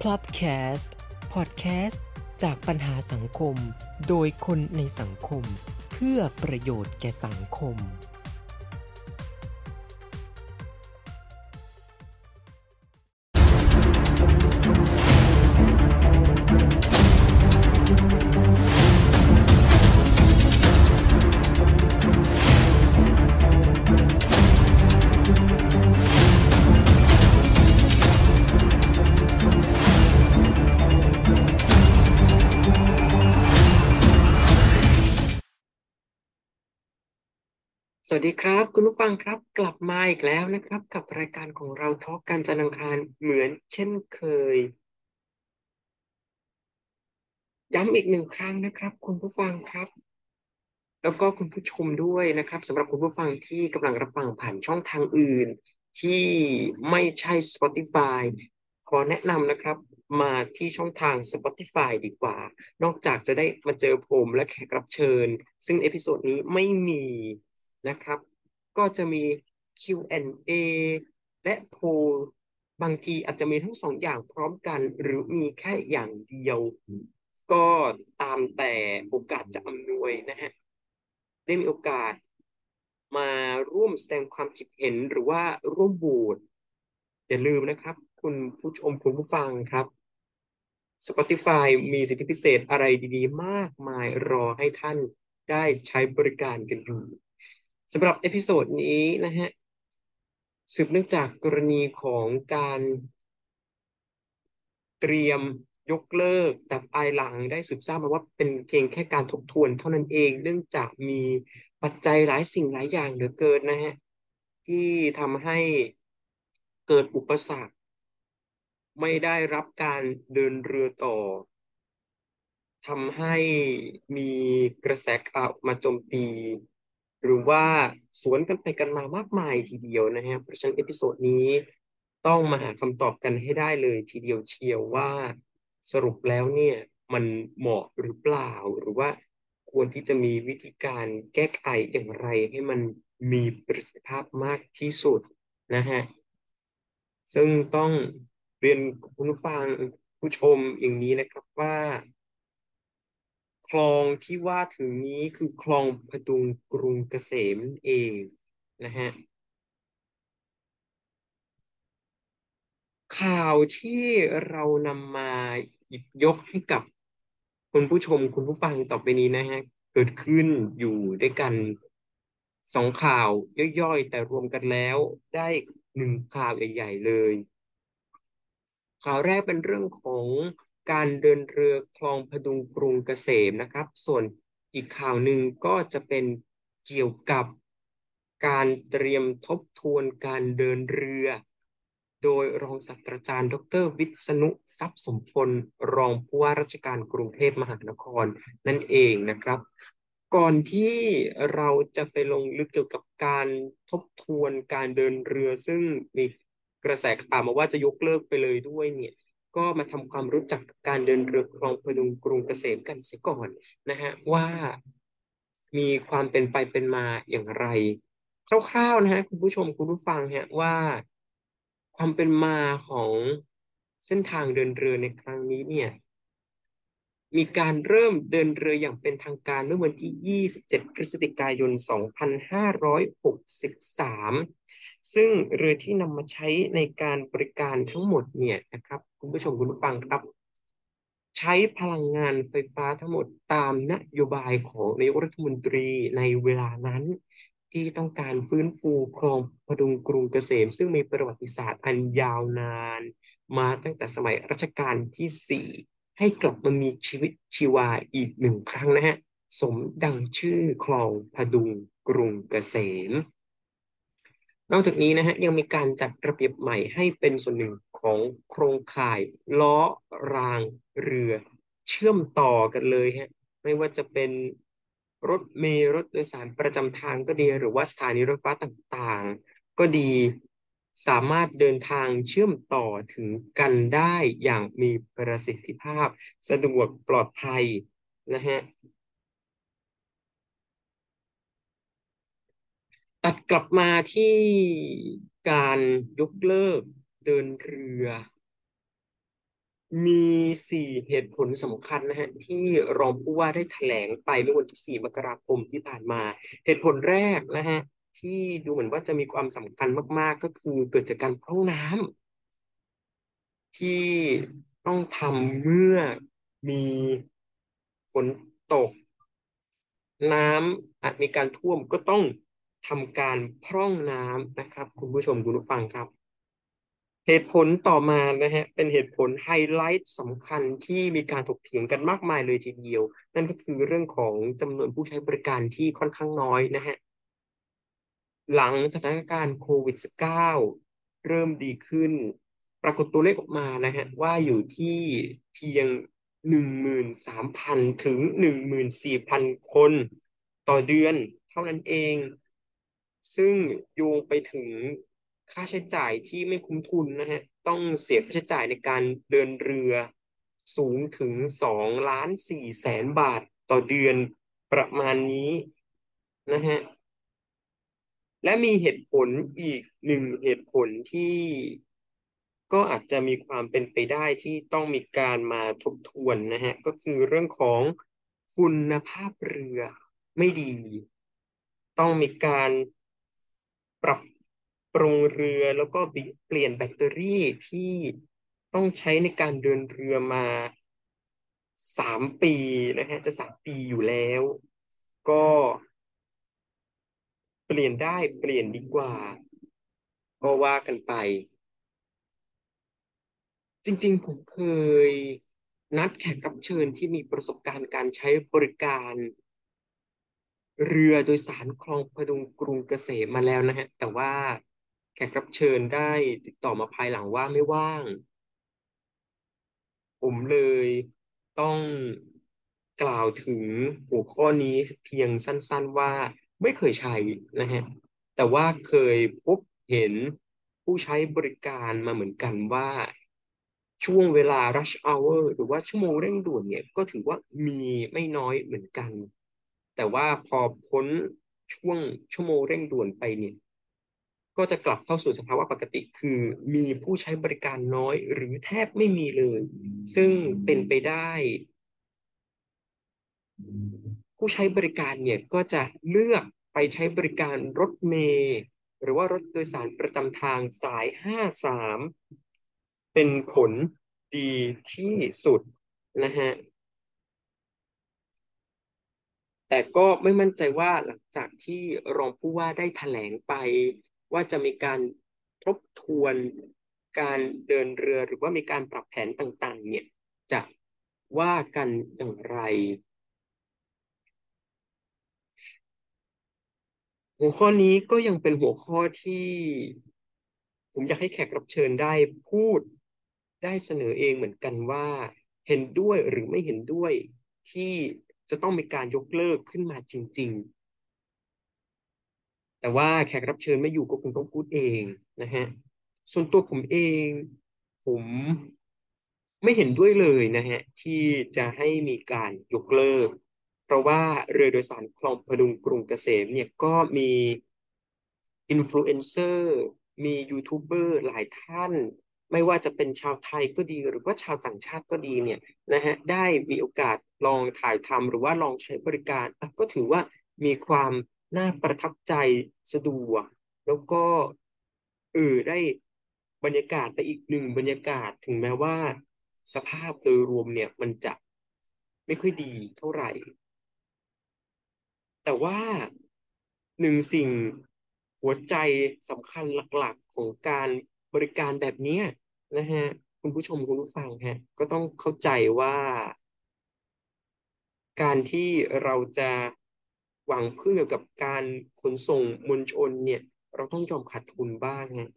พลับแคสต์พอดแคสต์จากปัญหาสังคม โดยคนในสังคม เพื่อประโยชน์แก่สังคม สวัสดีครับ คุณผู้ฟังครับกลับมาอีกแล้วนะครับ กับรายการของเราทอล์กกันจันทร์อังคารเหมือนเช่นเคย ย้ำอีกหนึ่งครั้งนะครับ คุณผู้ฟังครับ แล้วก็คุณผู้ชมด้วยนะครับสำหรับคุณผู้ฟังที่กำลังรับฟังผ่านช่องทางอื่น ที่ไม่ใช่ Spotify ขอแนะนำนะครับ มาที่ช่องทาง Spotify ดีกว่า นอกจากจะได้มาเจอผมและแขกรับเชิญ ซึ่ง episode นี้ไม่มี นะครับ ก็จะมี Q&A และโพลบางทีอาจจะมีทั้งสองอย่างพร้อมกัน หรือมีแค่อย่างเดียว ก็ตามแต่โอกาสจะอำนวยนะฮะได้มีโอกาสมาร่วมแสดงความคิดเห็นหรือว่าร่วมโหวตอย่าลืมนะครับ คุณผู้ชมคุณผู้ฟังครับ Spotify มีสิทธิพิเศษอะไรดีๆ มากมายรอให้ท่านได้ใช้บริการกันอยู่ สำหรับ episode นี้นะฮะสืบเนื่องจากกรณีของการเตรียมยกเลิก แต่ภายหลังได้สืบทราบมาว่าเป็นเพียงแค่การทบทวนเท่านั้นเอง เนื่องจากมีปัจจัยหลายสิ่งหลายอย่างเหลือเกินนะฮะที่ทำให้เกิดอุปสรรค ไม่ได้รับการเดินเรือต่อทำให้มีกระแสข่าวมาโจมตี หรือว่าสวนกันไปกันมามากมายทีเดียวนะฮะเพราะฉะนั้น episode นี้ต้องมาหาคำตอบกันให้ได้เลยทีเดียวเชียวว่าสรุปแล้วเนี่ยมันเหมาะหรือเปล่า หรือว่าควรที่จะมีวิธีการแก้ไขอย่างไรให้มันมีประสิทธิภาพมากที่สุดนะฮะซึ่งต้องเรียนคุณผู้ฟังผู้ชมอย่างนี้นะครับว่า คลองที่ว่าถึงนี้คือคลองพดุงกรุงเกษมเองนะฮะข่าวที่เรานำมาหยิบยกให้กับคุณผู้ชมคุณผู้ฟังต่อไปนี้นะฮะ เกิดขึ้นอยู่ด้วยกันสองข่าวย่อยๆ แต่รวมกันแล้วได้หนึ่งข่าวใหญ่ๆเลย ข่าวแรกเป็นเรื่องของ การเดินเรือคลองพดุงกรุงเกษมนะครับ ส่วนอีกข่าวหนึ่งก็จะเป็นเกี่ยวกับการเตรียมทบทวนการเดินเรือ โดยรองศาสตราจารย์ ดร วิษณุทรัพย์สมพลรองผู้ว่าราชการกรุงเทพมหานครนั่นเองนะครับ ก่อนที่เราจะไปลงลึกเกี่ยวกับการทบทวนการเดินเรือ ซึ่งมีกระแสข่าวมาว่าจะยกเลิกไปเลยด้วยเนี่ย ก็มาทำความรู้จักการเดินเรือคลองพดุงกรุงเกษมกันเสียก่อนนะฮะว่ามีความเป็นไปเป็นมาอย่างไร คร่าวๆนะฮะคุณผู้ชมคุณผู้ฟังฮะว่าความเป็นมาของเส้นทางเดินเรือในครั้งนี้เนี่ยมีการเริ่มเดินเรืออย่างเป็นทางการเมื่อวันที่ 27 พฤศจิกายน 2563 ซึ่งเรือที่นำมาใช้ในการบริการทั้งหมดเนี่ยนะครับคุณผู้ชมคุณผู้ฟังครับ ใช้พลังงานไฟฟ้าทั้งหมดตามนโยบายของนายกรัฐมนตรีในเวลานั้น ที่ต้องการฟื้นฟูคลองพดุงกรุงเกษม ซึ่งมีประวัติศาสตร์อันยาวนาน มาตั้งแต่สมัยรัชกาลที่4ให้กลับมามีชีวิตชีวาอีกหนึ่งครั้งนะฮะสมดังชื่อคลองพดุงกรุงเกษม นอกจากนี้นะฮะยังมีการจัดระเบียบใหม่ให้เป็นส่วนหนึ่งของโครงข่ายล้อรางเรือเชื่อมต่อกันเลยฮะไม่ว่าจะเป็นรถเมล์รถโดยสารประจำทางก็ดี หรือว่าสถานีรถไฟต่างๆ ก็ดีสามารถเดินทางเชื่อมต่อถึงกันได้อย่างมีประสิทธิภาพ สะดวกปลอดภัยนะฮะ ตัดกลับมาที่การยกเลิกเดินเรือ มีสี่เหตุผลสำคัญนะฮะที่รองผู้ว่าได้แถลงไปเมื่อวันที่สี่มกราคมที่ผ่านมา เหตุผลแรกนะฮะที่ดูเหมือนว่าจะมีความสำคัญมาก ๆ ก็คือเกิดจากการพร่องน้ำที่ต้องทำเมื่อมีฝนตก น้ำอาจมีการท่วมก็ต้อง ทำการพร่องน้ำนะครับ คุณผู้ชมคุณผู้ฟังครับ เหตุผลต่อมานะฮะเป็นเหตุผลไฮไลท์สำคัญที่มีการถกเถียงกันมากมายเลยทีเดียว นั่นก็คือเรื่องของจำนวนผู้ใช้บริการที่ค่อนข้างน้อยนะฮะหลังสถานการณ์โควิด -19 เริ่มดีขึ้น ปรากฏตัวเลขออกมานะฮะว่าอยู่ที่เพียงหนึ่งหมื่นสามพันถึงหนึ่งหมื่นสี่พันคนต่อเดือนเท่านั้นเอง ซึ่งโยงไปถึงค่าใช้จ่ายที่ไม่คุ้มทุนนะฮะ ต้องเสียค่าใช้จ่ายในการเดินเรือสูงถึงสองล้านสี่แสนบาทต่อเดือนประมาณนี้นะฮะ และมีเหตุผลอีกหนึ่งเหตุผลที่ก็อาจจะมีความเป็นไปได้ที่ต้องมีการมาทบทวนนะฮะ ก็คือเรื่องของคุณภาพเรือไม่ดี ต้องมีการ ปรับปรุงเรือแล้วก็เปลี่ยนแบตเตอรี่ที่ต้องใช้ในการเดินเรือมาสามปีนะฮะจะสามปีอยู่แล้ว ก็เปลี่ยนได้เปลี่ยนดีกว่าก็ว่ากันไป จริงๆ ผมเคยนัดแขกรับเชิญที่มีประสบการณ์การใช้บริการ เรือโดยสารคลองพดุงกรุงเกษมมาแล้วนะฮะ แต่ว่าแขกรับเชิญได้ติดต่อมาภายหลังว่าไม่ว่าง ผมเลยต้องกล่าวถึงหัวข้อนี้เพียงสั้นๆว่าไม่เคยใช้นะฮะ แต่ว่าเคยพบเห็นผู้ใช้บริการมาเหมือนกันว่าช่วงเวลา rush hour หรือว่าชั่วโมงเร่งด่วนเนี่ย ก็ถือว่ามีไม่น้อยเหมือนกัน แต่ว่าพอพ้นช่วงชั่วโมงเร่งด่วนไปเนี่ยก็จะกลับเข้าสู่สภาวะปกติ คือมีผู้ใช้บริการน้อยหรือแทบไม่มีเลย ซึ่งเป็นไปได้ ผู้ใช้บริการเนี่ยก็จะเลือกไปใช้บริการรถเมล์หรือว่ารถโดยสารประจำทางสาย 53 เป็นผลดีที่สุดนะฮะ แต่ก็ไม่มั่นใจว่าหลังจากที่รองผู้ว่าได้แถลงไป ว่าจะมีการทบทวนการเดินเรือหรือว่ามีการปรับแผนต่าง ๆ เนี่ยจะว่ากันอย่างไรหัวข้อนี้ก็ยังเป็นหัวข้อที่ ผมอยากให้แขกรับเชิญได้พูดได้เสนอเองเหมือนกันว่า เห็นด้วยหรือไม่เห็นด้วยที่ จะต้องมีการยกเลิกขึ้นมาจริง ๆ แต่ว่าแขกรับเชิญไม่อยู่ก็คงต้องพูดเองนะฮะ ส่วนตัวผมเอง ผมไม่เห็นด้วยเลยนะฮะ ที่จะให้มีการยกเลิก เพราะว่าเรือโดยสารคลองผดุงกรุงเกษมเนี่ยก็มีอินฟลูเอนเซอร์มียูทูบเบอร์หลายท่าน ไม่ว่าจะเป็นชาวไทยก็ดีหรือว่าชาวต่างชาติก็ดีเนี่ยนะฮะได้มีโอกาสลองถ่ายทำหรือว่าลองใช้บริการ ก็ถือว่ามีความน่าประทับใจสะดวกแล้วก็เออได้บรรยากาศไปอีกหนึ่งบรรยากาศถึงแม้ว่า สภาพโดยรวมเนี่ยมันจะไม่ค่อยดีเท่าไหร่ แต่ว่าหนึ่งสิ่งหัวใจสำคัญหลักๆของการ บริการแบบนี้นะฮะคุณผู้ชมคุณผู้ฟังฮะก็ต้องเข้าใจว่า การที่เราจะหวังพึ่งเกี่ยวกับการขนส่งมวลชนเนี่ยเราต้องยอมขาดทุนบ้างฮะ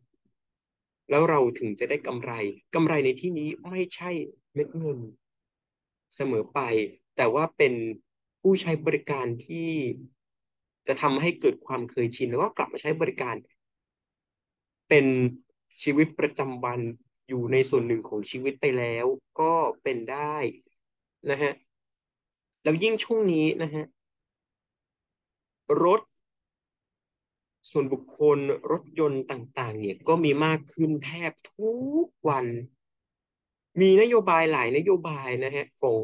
แล้วเราถึงจะได้กำไรกำไรในที่นี้ไม่ใช่เม็ดเงินเสมอไป แต่ว่าเป็นผู้ใช้บริการที่จะทำให้เกิดความเคยชิน แล้วก็กลับมาใช้บริการ เป็น ชีวิตประจำวันอยู่ในส่วนหนึ่งของชีวิตไปแล้ว ก็เป็นได้นะฮะแล้วยิ่งช่วงนี้นะฮะรถ ส่วนบุคคลรถยนต์ต่างๆ เนี่ยก็มีมากขึ้นแทบทุกวัน มีนโยบายหลายนโยบายนะฮะของ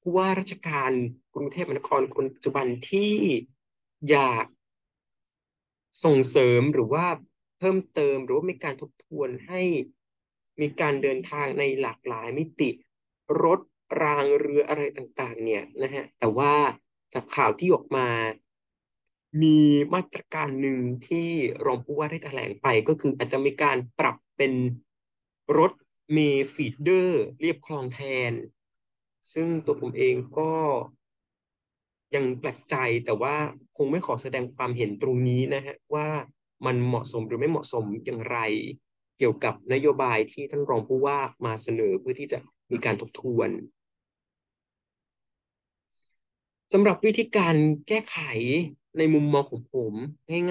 ผู้ว่าราชการกรุงเทพมหานครคนปัจจุบันที่อยากส่งเสริมหรือว่า พิ่มเติมหรือว่ามีการทบทวนให้มีการเดินทางในหลากหลายมิติ รถรางเรืออะไรต่างๆ เนี่ยนะฮะแต่ว่าจากข่าวที่ออกมา มีมาตรการหนึ่งที่รองผู้ว่าได้แถลงไปก็คืออาจจะมีการปรับเป็นรถเมฟีดเดอร์เรียบคลองแทน ซึ่งตัวผมเองก็ยังแปลกใจแต่ว่าคงไม่ขอแสดงความเห็นตรงนี้นะฮะว่า มันเหมาะสมหรือไม่เหมาะสมอย่างไร เกี่ยวกับนโยบายที่ท่านรองผู้ว่ามาเสนอเพื่อที่จะมีการทบทวนสำหรับวิธีการแก้ไขในมุมมองของผม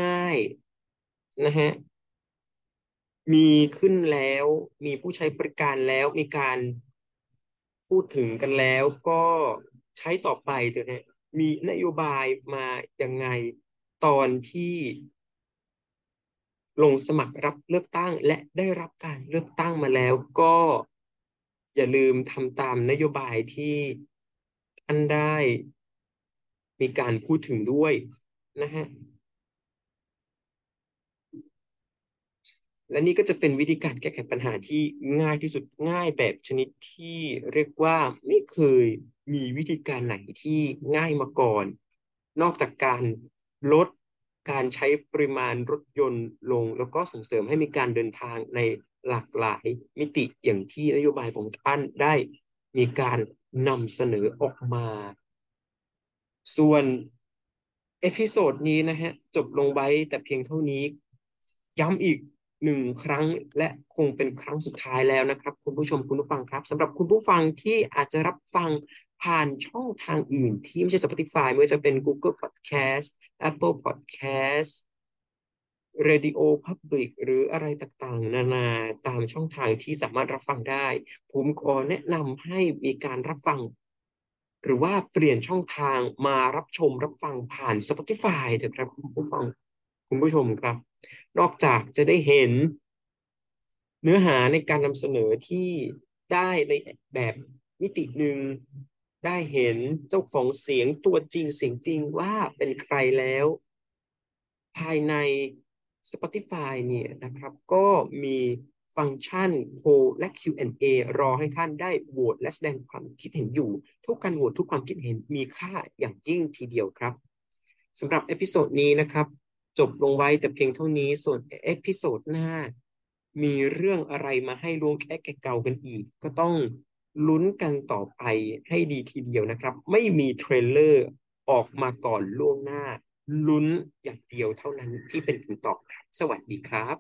ง่ายๆนะฮะมีขึ้นแล้วมีผู้ใช้บริการแล้วมีการพูดถึงกันแล้วก็ใช้ต่อไปเถอะฮะมีนโยบายมายังไงตอนที่ ลงสมัครรับเลือกตั้ง และได้รับการเลือกตั้งมาแล้วก็อย่าลืมทำตามนโยบายที่ท่านได้มีการพูดถึงด้วยนะฮะและนี่ก็จะเป็นวิธีการแก้ไขปัญหาที่ง่ายที่สุดง่ายแบบชนิดที่เรียกว่าไม่เคยมีวิธีการไหนที่ง่ายมาก่อน นอกจากการลด การใช้ปริมาณรถยนต์ลง แล้วก็ส่งเสริมให้มีการเดินทางในหลากหลายมิติอย่างที่นโยบายของท่านได้มีการนำเสนอออกมา ส่วนepisode นี้นะฮะ จบลงไว้แต่เพียงเท่านี้ย้ำอีกหนึ่งครั้งและคงเป็นครั้งสุดท้ายแล้วนะครับ คุณผู้ชมคุณผู้ฟังครับสำหรับคุณผู้ฟังที่อาจจะรับฟัง ผ่านช่องทางอื่นที่ไม่ใช่ Spotify ไม่ว่าจะเป็น Google Podcast Apple Podcast Radio Public หรืออะไรต่างๆ นานาตามช่องทางที่สามารถรับฟังได้ ผมขอแนะนำให้มีการรับฟัง หรือว่าเปลี่ยนช่องทางมารับชมรับฟังผ่าน Spotify เถอะครับคุณผู้ฟังคุณผู้ชมครับ นอกจากจะได้เห็น เนื้อหาในการนำเสนอที่ได้ในแบบมิติหนึ่ง ได้เห็นเจ้าของเสียงตัวจริงเสียงจริงว่าเป็นใครแล้ว ภายใน Spotify เนี่ยนะครับ ก็มีฟังก์ชันโพลและ Q&A รอให้ท่านได้โหวตและแสดงความคิดเห็นอยู่ ทุกการโหวตทุกความคิดเห็นมีค่าอย่างยิ่งทีเดียวครับสำหรับ episode นี้นะครับ จบลงไว้แต่เพียงเท่านี้ส่วน episode หน้า มีเรื่องอะไรมาให้ล้วงแคะแกะเกากันอีก ก็ต้อง ลุ้นกันต่อไปให้ดีทีเดียวนะครับ ไม่มี trailer ออกมาก่อนล่วงหน้า ลุ้นอย่างเดียวเท่านั้นที่เป็นคำตอบครับ สวัสดีครับ